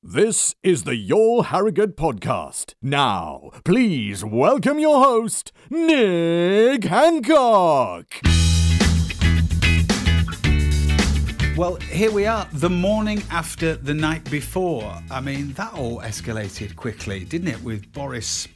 This is the Your Harrogate podcast. Now, please welcome your host, Nick Hancock. Well, here we are, the morning after the night before. I mean, that all escalated quickly, didn't it, with Boris,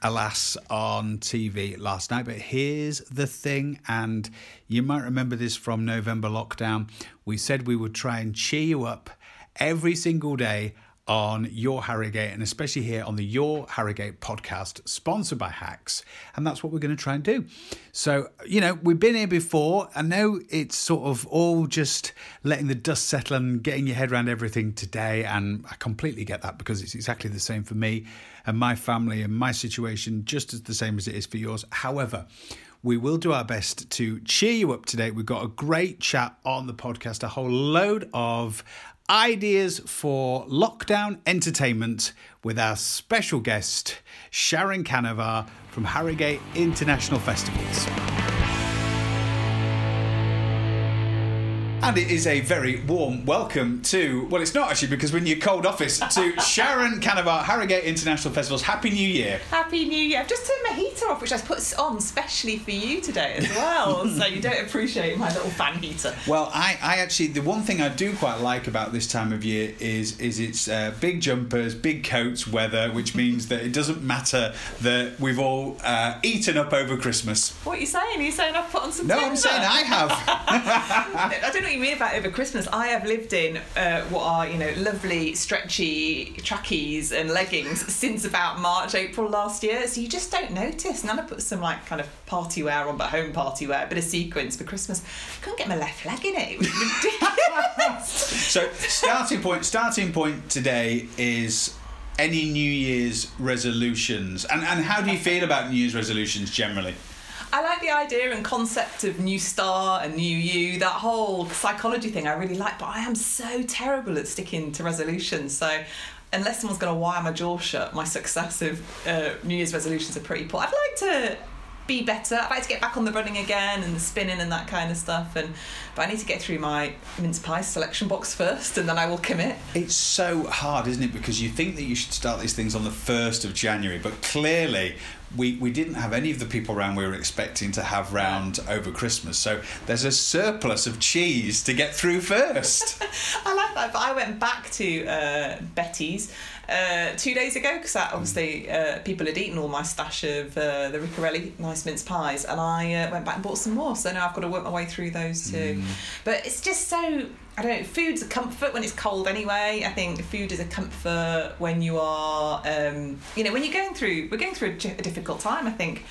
alas, on TV last night. But here's the thing, and you might remember this from November lockdown. We said we would try and cheer you up every single day on Your Harrogate and especially here on the Your Harrogate podcast, sponsored by Hacks. And that's what we're going to try and do. So, you know, we've been here before. I know it's sort of all just letting the dust settle and getting your head around everything today. And I completely get that because it's exactly the same for me and my family and my situation, just as the same as it is for yours. However, we will do our best to cheer you up today. We've got a great chat on the podcast, a whole load of ideas for lockdown entertainment with our special guest, Sharon Canavar from Harrogate International Festivals. And it is a very warm welcome to, well, it's not actually because we're in your cold office, to Sharon Canavar, Harrogate International Festivals. Happy New Year. Happy New Year. I've just turned my heater off, which I put on specially for you today as well. so you don't appreciate my little fan heater. Well, I, I actually, the one thing I do quite like about this time of year is is it's uh, big jumpers, big coats, weather, which means that it doesn't matter that we've all uh, eaten up over Christmas. What are you saying? Are you saying I've put on some No, timber? I'm saying I have. I don't know you mean about over Christmas. I have lived in uh, what are, you know, lovely, stretchy trackies and leggings since about March, April last year. So you just don't notice. And then I put some, like, kind of party wear on, but home party wear, a bit of sequins for Christmas. Couldn't get my left leg in it. It was ridiculous. so starting point, starting point today is any New Year's resolutions, and and how do you feel about New Year's resolutions generally? I like the idea and concept of new star and new you, that whole psychology thing I really like, but I am so terrible at sticking to resolutions. So unless someone's going to wire my jaw shut, my successive uh, New Year's resolutions are pretty poor. I'd like to be better. I'd like to get back on the running again and the spinning and that kind of stuff. And but I need to get through my mince pie selection box first, and then I will commit. It's so hard, isn't it? Because you think that you should start these things on the first of January, but clearly. We, we didn't have any of the people around we were expecting to have round over Christmas. So there's a surplus of cheese to get through first. I like that, but I went back to uh, Betty's uh, two days ago because obviously uh, people had eaten all my stash of uh, the Riccarelli nice mince pies, and I uh, went back and bought some more. So now I've got to work my way through those too. But it's just so I don't know. Food's a comfort when it's cold anyway. I think food is a comfort when you are, um, you know, when you're going through. We're going through a, a difficult time. I think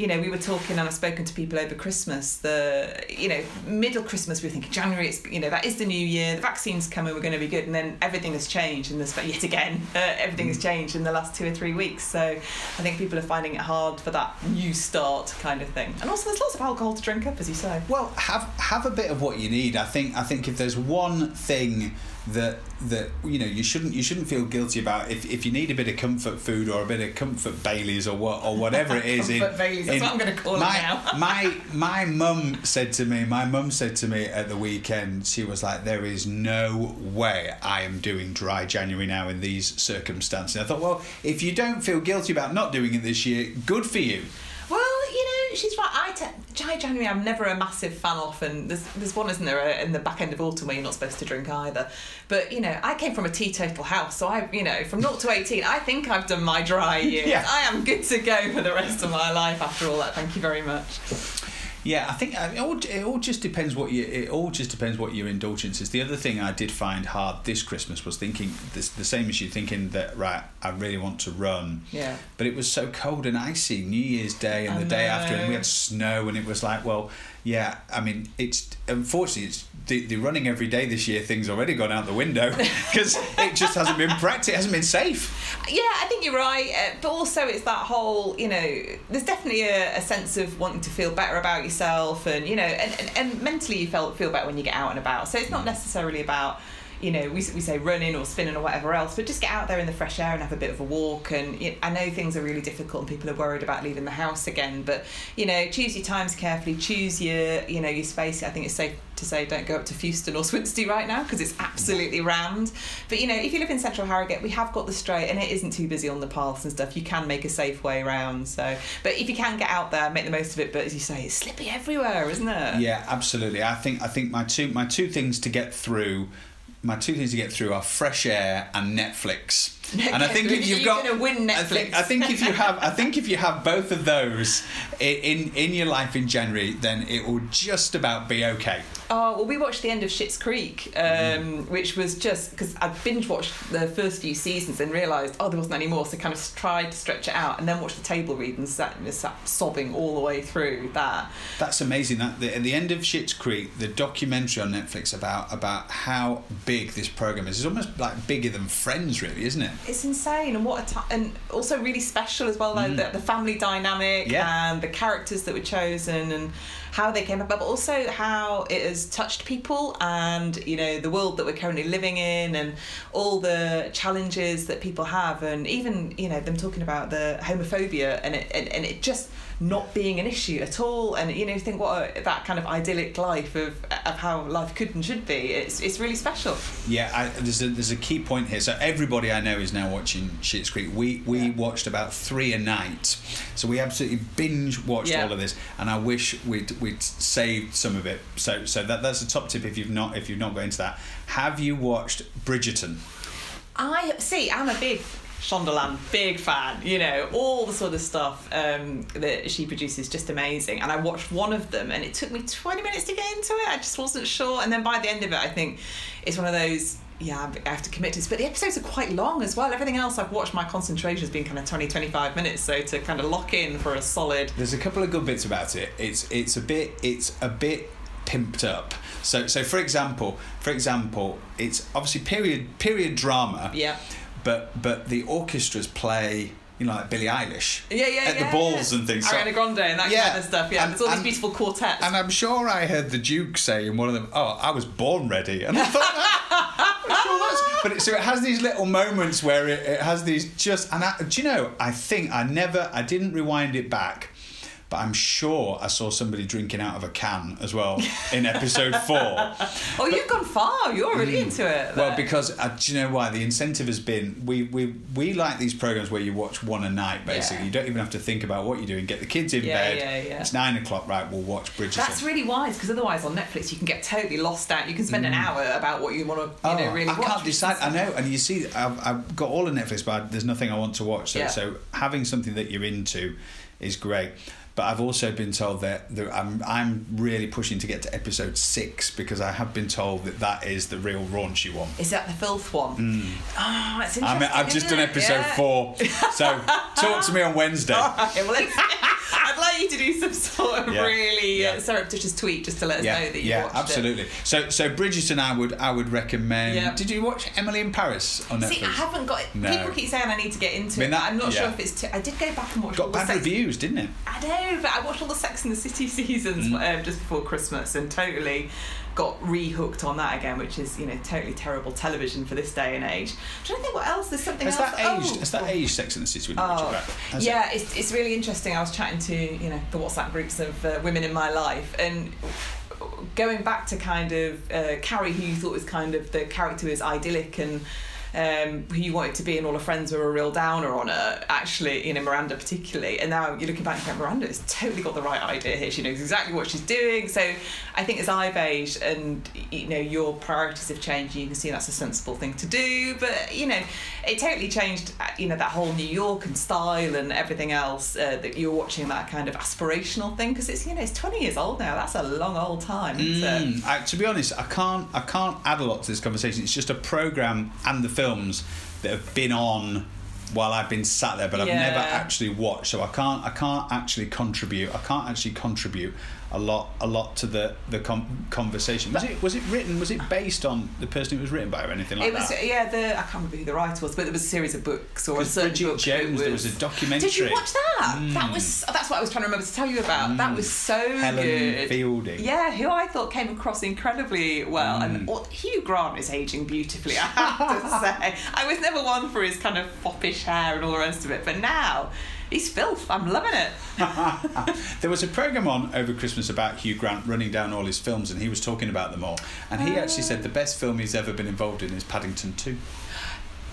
you know, we were talking and I've spoken to people over Christmas. The you know, middle Christmas we were thinking January. It's you know that is the new year. The vaccine's coming. We're going to be good. And then everything has changed. And there's yet again uh, everything has changed in the last two or three weeks. So I think people are finding it hard for that new start kind of thing. And also there's lots of alcohol to drink up, as you say. Well, have have a bit of what you need. I think I think if there's one thing that that you know you shouldn't you shouldn't feel guilty about if, if you need a bit of comfort food or a bit of comfort Baileys or what or whatever it is. Comfort Baileys, that's what I'm gonna call it my, now. my my mum said to me. My mum said to me at the weekend. She was like, "There is no way I am doing dry January now in these circumstances." I thought, well, if you don't feel guilty about not doing it this year, good for you. Well, you know, she's right. I te- Dry January, I'm never a massive fan of, and there's there's one, isn't there, uh, in the back end of autumn where you're not supposed to drink either. But you know, I came from a teetotal house, so I, you know, from 0 to 18, I think I've done my dry years. Yeah. I am good to go for the rest of my life after all that. Thank you very much. Yeah, I think it all, it all just depends what you it all just depends what your indulgence is. The other thing I did find hard this Christmas was thinking this, the same as you thinking that right I really want to run. Yeah. But it was so cold and icy New Year's Day and I the day after and we had snow and it was like well yeah I mean it's unfortunately it's the, the running every day this year thing's already gone out the window because it just hasn't been practice it hasn't been safe. Yeah, I think you're right. Uh, but also, it's that whole, you know, there's definitely a, a sense of wanting to feel better about yourself, and you know, and, and, and mentally you feel feel better when you get out and about. So it's not necessarily about. You know, we, we say running or spinning or whatever else, but just get out there in the fresh air and have a bit of a walk. And you know, I know things are really difficult and people are worried about leaving the house again, but you know, choose your times carefully, choose your, you know, your space. I think it's safe to say don't go up to Fewston or Swinsty right now because it's absolutely rammed. But you know, if you live in central Harrogate, we have got the Stray and it isn't too busy on the paths and stuff. You can make a safe way around. So, but if you can get out there, make the most of it. But as you say, it's slippy everywhere, isn't it? Yeah, absolutely. I think I think my two my two things to get through my two things to get through are fresh air and Netflix. And I think if you've got, gonna win Netflix. I think, I think if you have, I think if you have both of those in in your life in January, then it will just about be okay. Oh well, we watched the end of Schitt's Creek, um, which was just because I binge watched the first few seasons and realised oh there wasn't any more, so kind of tried to stretch it out and then watched the table read and sat, sat sobbing all the way through that. That's amazing. That the, at the end of Schitt's Creek, the documentary on Netflix about about how big this program is is almost like bigger than Friends, really, isn't it? It's insane, and what a time, and also really special as well. Like mm. the, the family dynamic Yeah. and the characters that were chosen and how they came about, but also how it has touched people and you know the world that we're currently living in and all the challenges that people have, and even you know them talking about the homophobia and it and, and it just not being an issue at all and you know think what a, that kind of idyllic life of of how life could and should be it's it's really special Yeah, I, there's a there's a key point here. So everybody I know is now watching Schitt's Creek. We we Yeah. watched about three a night, so we absolutely binge watched Yeah. all of this. And I wish we'd we'd saved some of it. So so that that's a top tip if you've not if you've not got into that. Have you watched Bridgerton? I see. I'm a big Shondaland, big fan. You know, all the sort of stuff um, that she produces, just amazing. And I watched one of them, and it took me 20 minutes to get into it. I just wasn't sure. And then by the end of it, I think it's one of those. Yeah, I have to commit to this. But the episodes are quite long as well. Everything else I've watched, my concentration has been kind of 20, 25 minutes. So to kind of lock in for a solid. There's a couple of good bits about it. It's it's a bit it's a bit pimped up. So so for example, for example, it's obviously period period drama. Yeah. But but the orchestras play you know like Billie Eilish. Yeah, yeah, At yeah. the balls and things. Ariana Grande and that Yeah. kind of stuff. Yeah, And- there's all these beautiful quartets. And I'm sure I heard the Duke say in one of them, "Oh, I was born ready," and I thought, I'm sure that's. But it, so it has these little moments where it, it has these just. And I, do you know? I think I never, I didn't rewind it back, but I'm sure I saw somebody drinking out of a can as well in episode four. oh, you've gone far. You're really into it. Mm. Well, because uh, do you know why? The incentive has been we we we like these programs where you watch one a night. Basically, Yeah. you don't even have to think about what you're doing. Get the kids in Yeah, bed. yeah, yeah. It's nine o'clock. Right, we'll watch Bridgerton. That's really wise because otherwise on Netflix you can get totally lost out. You can spend an hour about what you want to, you know, really Mm. Oh, I watch. can't decide. I know, and you see, I've, I've got all of Netflix, but there's nothing I want to watch. So, Yeah. so having something that you're into is great. But I've also been told that that I'm I'm really pushing to get to episode six because I have been told that that is the real raunchy one. Is that the filth one? Oh, it's interesting. I mean, I've just done episode Yeah. four, so talk to me on Wednesday. All right, well, let's- I'd like you to do some sort of Yeah, really yeah. uh, surreptitious tweet just to let us Yeah, know that you yeah, watched it. Yeah, absolutely. So, so Bridgerton, I would, I would recommend. Yeah. Did you watch Emily in Paris on it. Netflix? See, I haven't got. No. People keep saying I need to get into I mean, it. that- I'm not sure if it's. Too, I did go back and watch all Got the bad sex. reviews, didn't it? I know, but I watched all the Sex and the City seasons Mm. um, just before Christmas and totally got re-hooked on that again, which is you know totally terrible television for this day and age. I'm trying to think what else. There's something Has else. that aged? oh, Has that aged Sex and the City when you watch it Oh, back? It? yeah, it's, it's really interesting. I was chatting to you know the WhatsApp groups of uh, women in my life, and going back to kind of uh, Carrie, who you thought was kind of the character was idyllic and. Um, who you wanted to be, and all her friends were a real downer on her. Actually, you know Miranda particularly, and now you're looking back and going, Miranda has totally got the right idea here. She knows exactly what she's doing. So, I think as I've aged and you know your priorities have changed, you can see that's a sensible thing to do. But you know, it totally changed. uh, You know that whole New York and style and everything else uh, that you're watching that kind of aspirational thing because it's you know it's 20 years old now. That's a long old time. Mm, I, to be honest, I can't. I can't add a lot to this conversation. It's just a program and the films that have been on while I've been sat there, but I've Yeah. never actually watched. So I can't. I can't actually contribute. I can't actually contribute a lot a lot to the the com- conversation. Was it was it written? Was it based on the person it was written by or anything like It was that? yeah. The I can't remember who the writer was, but there was a series of books or a certain Bridget book. that Jones, there was a documentary. Did you watch that? That Mm. was that's what I was trying to remember to tell you about. That was so Helen good. Fielding. Yeah, who I thought came across incredibly well, and Mm. well, Hugh Grant is aging beautifully. I have to say, I was never one for his kind of foppish hair and all the rest of it, but now he's filth. I'm loving it. There was a program on over Christmas about Hugh Grant running down all his films, and he was talking about them all. And he actually said the best film he's ever been involved in is Paddington Two.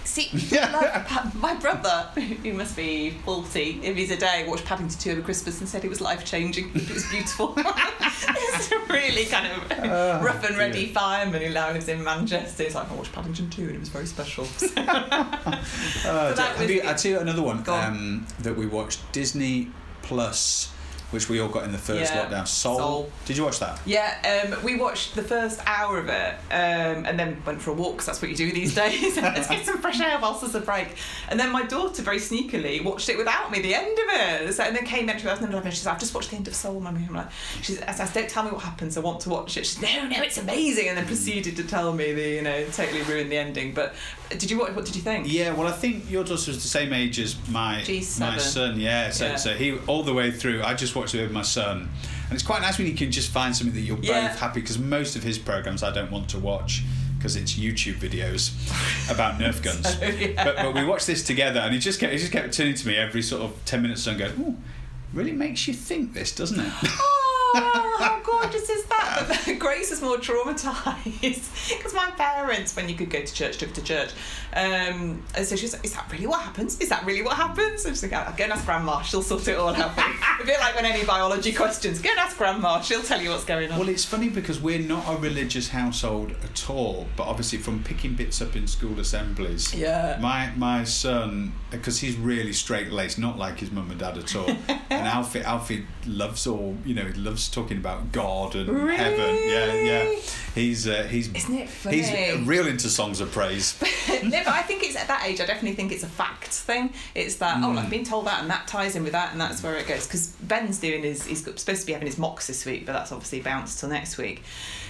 See, like, my brother, who must be 40, if he's a day, watched Paddington 2 over Christmas and said it was life changing. It was beautiful. it's a really kind of Oh, rough and ready dear. fireman who now lives in Manchester. He's like, I watched Paddington 2 and it was very special. Uh, that have was you. I'll tell you another one um, that we watched Disney Plus, which we all got in the first Yeah, lockdown. Soul. Soul. Did you watch that? Yeah, um, we watched the first hour of it um, and then went for a walk because that's what you do these days. Let's get some fresh air whilst there's a break. And then my daughter, very sneakily, watched it without me, the end of it. So, and then came in 2011 she's like, I've just watched the end of Soul, Mummy. I'm like, she's, I said, don't tell me what happens, I want to watch it. She's no, no, it's amazing. And then proceeded to tell me the, you know, totally ruined the ending. But did you watch, what did you think? Yeah, well, I think your daughter was the same age as my G7. my son. Yeah, so Yeah. so he all the way through. I just watched it with my son, and it's quite nice when you can just find something that you're Yeah. both happy because most of his programs I don't want to watch because it's YouTube videos about Nerf guns. So, yeah. But but we watched this together, and he just kept he just kept turning to me every sort of ten minutes and going, "Ooh, really makes you think this, doesn't it?" Oh, Oh, how gorgeous is that? But Grace is more traumatised because my parents, when you could go to church, took to church. Um, and so she's like, Is that really what happens? Is that really what happens? And she's like, I'll go and ask Grandma, she'll sort it all out. a bit like when any biology questions, go and ask Grandma, she'll tell you what's going on. Well, it's funny because we're not a religious household at all, but obviously from picking bits up in school assemblies. Yeah. My my son, because he's really straight laced, not like his mum and dad at all. and Alfie Alfie loves all you know, he loves talking about God and heaven. Yeah, yeah. He's uh, he's he's real into songs of praise. no, but I think it's at that age. I definitely think it's a fact thing. It's that oh, I've been told that, and that ties in with that, and that's where it goes. Because Ben's doing his, he's supposed to be having his mocks this week, but that's obviously bounced till next week.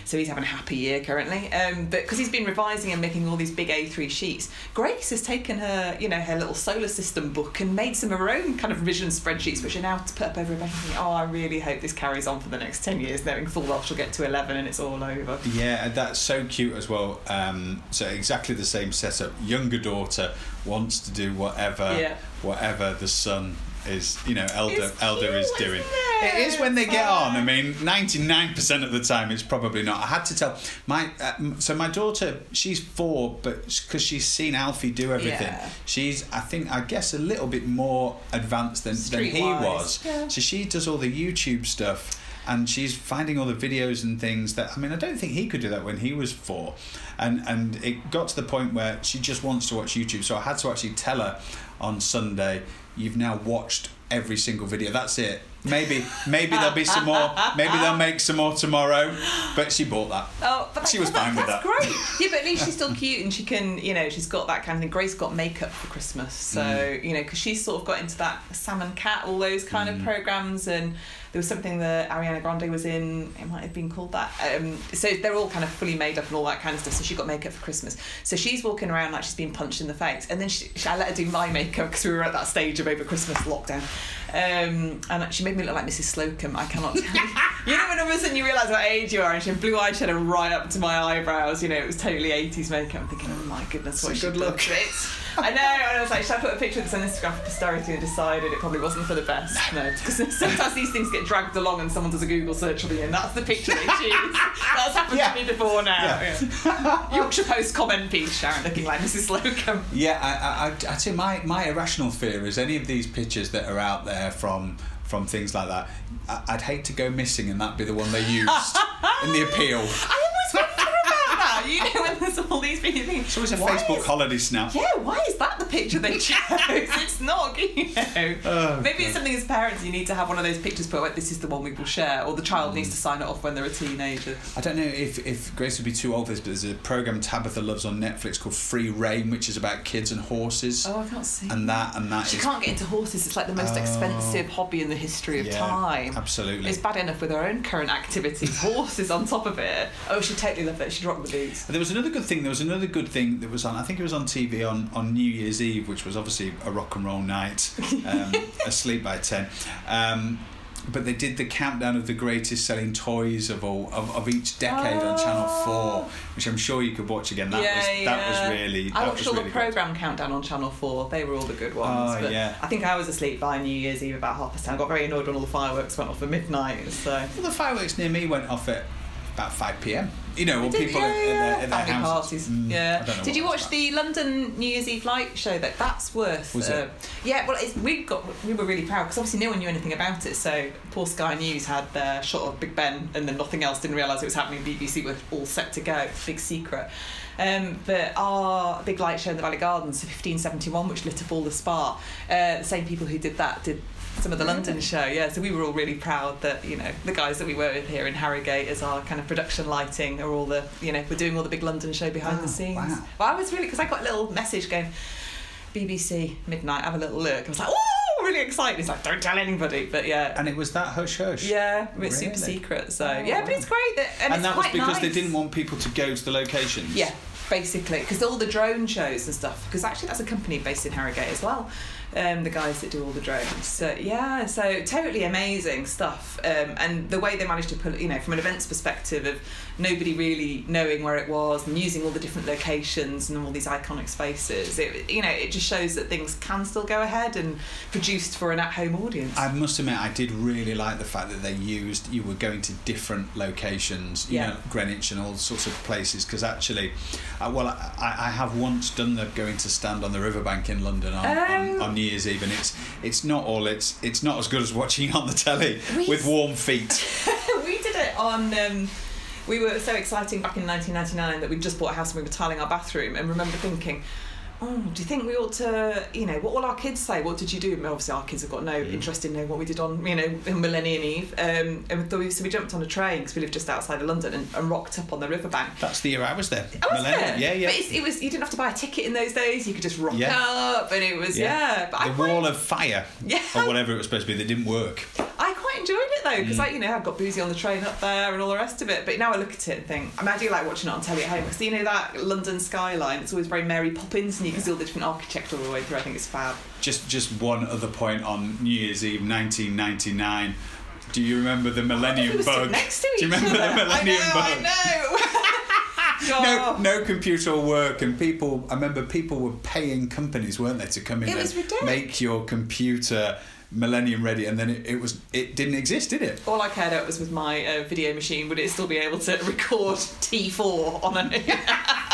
So he's having a happy year currently. Um, but because he's been revising and making all these big A3 sheets, Grace has taken her, you know, her little solar system book and made some of her own kind of revision spreadsheets, which are now to put up over a bed. Oh, I really hope this carries on for the next ten years, knowing full well she'll get to eleven and it's all over. Yeah, and that's so cute as well. Um, so exactly the same setup. Younger daughter wants to do whatever, Yeah. whatever the son is, you know, elder It's elder is doing. it? It is when they get on. I mean, ninety nine percent of the time, it's probably not. I had to tell my uh, so my daughter, she's four, but because she's seen Alfie do everything, Yeah. she's I think I guess a little bit more advanced than than he was. Yeah. So she does all the YouTube stuff and she's finding all the videos and things that I mean I don't think he could do that when he was four. And and it got to the point where she just wants to watch YouTube. So I had to actually tell her on Sunday, you've now watched every single video. That's it. Maybe maybe there'll be some more. Maybe they'll make some more tomorrow. But she bought that. Oh, but She was that- fine with that's that. great. Yeah, but at least she's still cute and she can, you know, she's got that kind of thing. Grace got makeup for Christmas, so Mm. you know, because she's sort of got into that Sam & Cat, all those kind Mm. of programs, and there was something that Ariana Grande was in. It might have been called that. Um, so they're all kind of fully made up and all that kind of stuff. So she got makeup for Christmas. So she's walking around like she's been punched in the face, and then she, she, I let her do my makeup because we were at that stage of over Christmas lockdown. Um, and she made me look like Mrs. Slocombe. I cannot tell you. you know when all of a sudden you realise what age you are, and she had blue eyeshadow right up to my eyebrows. You know, it was totally 80s makeup. I'm thinking, oh my goodness, what a good look. I know, and I was like, should I put a picture of this on Instagram for posterity and decided it probably wasn't for the best. No, because sometimes these things get dragged along and someone does a Google search for me and that's the picture they choose. That's happened Yeah. to me before now. Yeah. yeah. Yorkshire Post comment piece, Sharon looking like Mrs. Slocombe. Yeah, I, I, I, I say my, my irrational fear is any of these pictures that are out there from from things like that. I, I'd hate to go missing and that be the one they used in the appeal. I always wonder about that. You know, when there's all these big things. It's always a Why Facebook is- holiday snap. Yeah, why is that picture they chose. it's not, you know. Oh, Maybe it's something as parents you need to have one of those pictures put like this is the one we will share, or the child needs hmm. to sign it off when they're a teenager. I don't know if, if Grace would be too old for this, but there's a program Tabitha loves on Netflix called Free Rein, which is about kids and horses. Oh, I've not seen. And that and that She is- can't get into horses. It's like the most Oh. expensive hobby in the history of Yeah, time. absolutely. It's bad enough with her own current activities. Horses on top of it. Oh, she'd totally love it. She'd rock the boots. There was another good thing. There was another good thing that was on. I think it was on TV on, on New Year's Eve, which was obviously a rock and roll night, um, asleep by ten. Um, but they did the countdown of the greatest selling toys of all of, of each decade on Channel Four, which I'm sure you could watch again. That yeah, was that yeah. was really. I watched all really the good. program countdown on Channel Four. They were all the good ones. Oh, but yeah. I think I was asleep by New Year's Eve about half past ten. I got very annoyed when all the fireworks went off at midnight. So. Well, the fireworks near me went off at about five p.m. You know, when people yeah, at their, their houses. parties. Mm, yeah. Did you watch the London New Year's Eve light show? That that's worth. Was uh, it? Yeah. Well, we got we were really proud because obviously no one knew anything about it. So poor Sky News had their shot of Big Ben and then nothing else. Didn't realise it was happening. BBC were all set to go. Big secret. Um, but our big light show in the Valley Gardens, 1571, which lit up all the spa, uh, the same people who did that did some of the London show. Yeah, so we were all really proud that you know the guys that we work with here in Harrogate as our kind of production lighting are all the you know we're doing all the big London show behind Oh, the scenes. wow. Well, I was really because I got a little message going BBC midnight. Have a little look. I was like, oh, really excited. It's like don't tell anybody, but yeah. And it was that hush hush. yeah, it's super secret. So Oh, yeah, but it's great that and, And, that was because they didn't want people to go to the locations. Yeah, basically, because all the drone shows and stuff. Because actually, that's a company based in Harrogate as well. Um, the guys that do all the drones. So yeah, so totally amazing stuff. Um, and the way they managed to pull, it, you know, from an events perspective of nobody really knowing where it was and using all the different locations and all these iconic spaces. It, you know, it just shows that things can still go ahead and produced for an at-home audience. I must admit, I did really like the fact that they used you were going to different locations, you Yeah. know, Greenwich and all sorts of places. Because actually, uh, well, I, I have once done the going to stand on the riverbank in London on, on, Oh. on New Year's Eve, and it's it's not all it's it's not as good as watching on the telly We with warm feet. we did it on. Um, we were so exciting back in 1999 that we just bought a house and we were tiling our bathroom, and remember thinking. Oh, do you think we ought to, you know, what will our kids say? What did you do? I obviously, our kids have got no interest in knowing what we did on, you know, in Millennium Eve. Um, and so we, so we jumped on a train because we live just outside of London and, and rocked up on the riverbank. That's the year I was there. Oh, was Millennium. Yeah, yeah. But it's, it was you didn't have to buy a ticket in those days. You could just rock Yeah. up, and it was yeah. But I the quite, wall of fire, Yeah. or whatever it was supposed to be, that didn't work. I quite enjoyed it though Mm. because like you know I've got boozy on the train up there and all the rest of it. But now I look at it and think I mean I do like watching it on telly at home because you know that London skyline. It's always very Mary Poppins and you can see all the different architecture all the way through. I think it's fab. Just just one other point on New Year's Eve, 1999. Do you remember the Millennium we Bug? next to each Do you remember other. the Millennium I Bug? I know. No, no computer will work, and people. I remember people were paying companies, weren't they, to come in It and make your computer Millennium ready, and then it, it was it didn't exist, did it? All I cared about was with my uh, video machine, would it still be able to record T4 on a.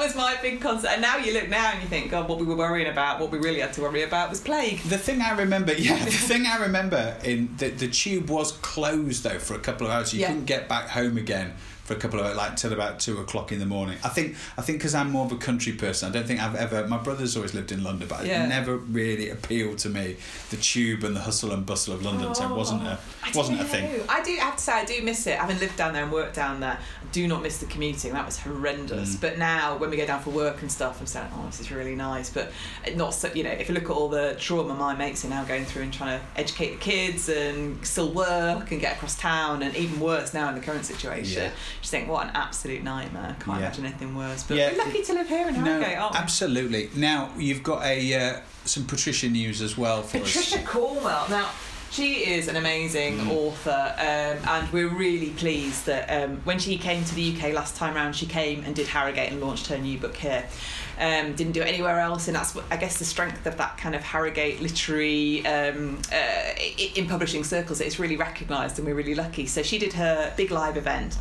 that was my big concept. And now you look now and you think, God, what we were worrying about, what we really had to worry about was plague. The thing I remember, yeah, the thing I remember in the the tube was closed though for a couple of hours. You Yeah. couldn't get back home again for a couple of like till about two o'clock in the morning. I think I think because I'm more of a country person, I don't think I've ever. My brother's always lived in London, but Yeah. it never really appealed to me the tube and the hustle and bustle of London. so it wasn't a Oh, wasn't a thing. I do have to say I do miss it. Having lived down there and worked down there, I do not miss the commuting. That was horrendous. Mm. But now when we go down for work and stuff, I'm saying, oh, this is really nice. But not so. You know, if you look at all the trauma my mates are now going through and trying to educate the kids and still work and get across town, and even worse now in the current situation, Yeah. Just think what an absolute nightmare. Can't Yeah. imagine anything worse. But Yeah. we're lucky to live here in No, Harrogate, aren't we? absolutely. Now you've got a uh, some Patricia news as well for Patricia us. Cornwell. Now, she is an amazing Mm. author, um, and we're really pleased that um, when she came to the UK last time round, she came and did Harrogate and launched her new book here. Um, didn't do it anywhere else, and that's I guess the strength of that kind of Harrogate literary um, uh, in publishing circles. It's really recognised, and we're really lucky. So she did her big live event.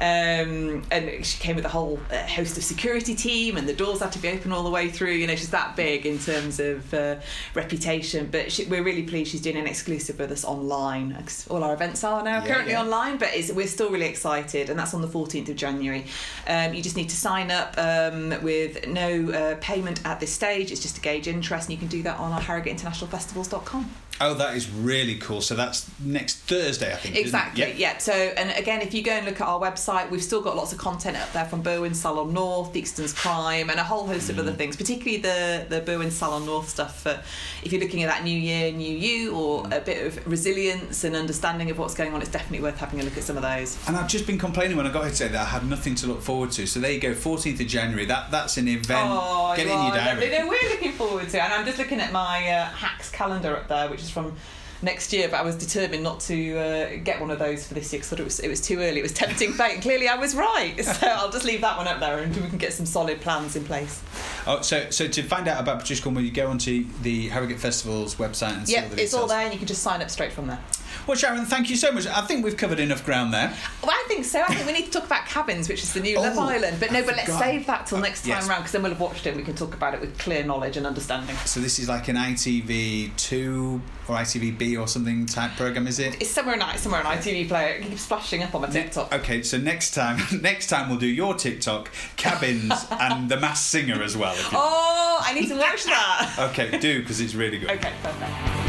Um, and she came with a whole uh, host of security team, and the doors had to be open all the way through. You know, she's that big in terms of uh, reputation. But she, we're really pleased she's doing an exclusive with us online. 'cause All our events are now Yeah, currently yeah. online, but it's, we're still really excited, and that's on the 14th of January. Um, you just need to sign up um, with no uh, payment at this stage. It's just to gauge interest, and you can do that on our HarrogateInternationalFestivals.com. Oh, that is really cool. So that's next Thursday, I think. Exactly. Yep. Yeah. So, and again, if you go and look at our website, we've still got lots of content up there from Berwyn Salon North, Theakston's Crime, and a whole host Mm. of other things. Particularly the the Berwyn Salon North stuff. For if you're looking at that new year, new you, or Mm. a bit of resilience and understanding of what's going on, it's definitely worth having a look at some of those. And I've just been complaining when I got here today that I had nothing to look forward to. So there you go, 14th of January. That That's an event. Oh, Get you in your diary. No, we're looking forward to it. And I'm just looking at my uh, hacks calendar up there, which is from next year. But I was determined not to uh, get one of those for this year because it was it was too early. It was tempting fate, and clearly I was right. So I'll just leave that one up there, and we can get some solid plans in place. Oh, so so to find out about Patricia Cornwell, you go onto the Harrogate Festival's website and see all Yep, the it's all there, and you can just sign up straight from there. Well, Sharon, thank you so much. I think we've covered enough ground there. Well, I think so. I think we need to talk about cabins, which is the new Love Oh, Island. But no, I but let's save that till next time yes. round because then we'll have watched it. and We can talk about it with clear knowledge and understanding. So this is like an ITV2 or ITVBe or something type program, is it? It's somewhere nice, somewhere on ITV player. It keeps flashing up on my TikTok. Okay, so next time, next time we'll do your TikTok, cabins, and the Mass Singer as well. If you... Oh, I need to watch that. Okay, do because it's really good. Okay, perfect.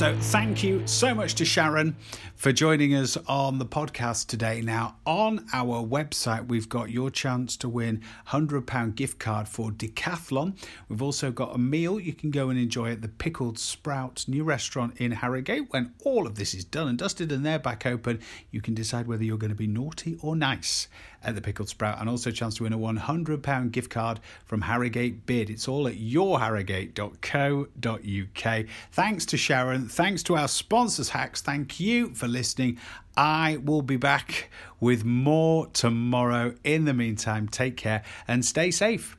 So, thank you so much to Sharon for joining us on the podcast today. Now, on our website, we've got your chance to win £100 gift card for Decathlon. We've also got a meal you can go and enjoy at the Pickled Sprouts new restaurant in Harrogate. When all of this is done and dusted and they're back open, you can decide whether you're going to be naughty or nice at the Pickled Sprout, and also a chance to win a £100 gift card from Harrogate Bid. It's all at yourharrogate.co.uk. Thanks to Sharon. Thanks to our sponsors, Hacks. Thank you for listening. I will be back with more tomorrow. In the meantime, take care and stay safe.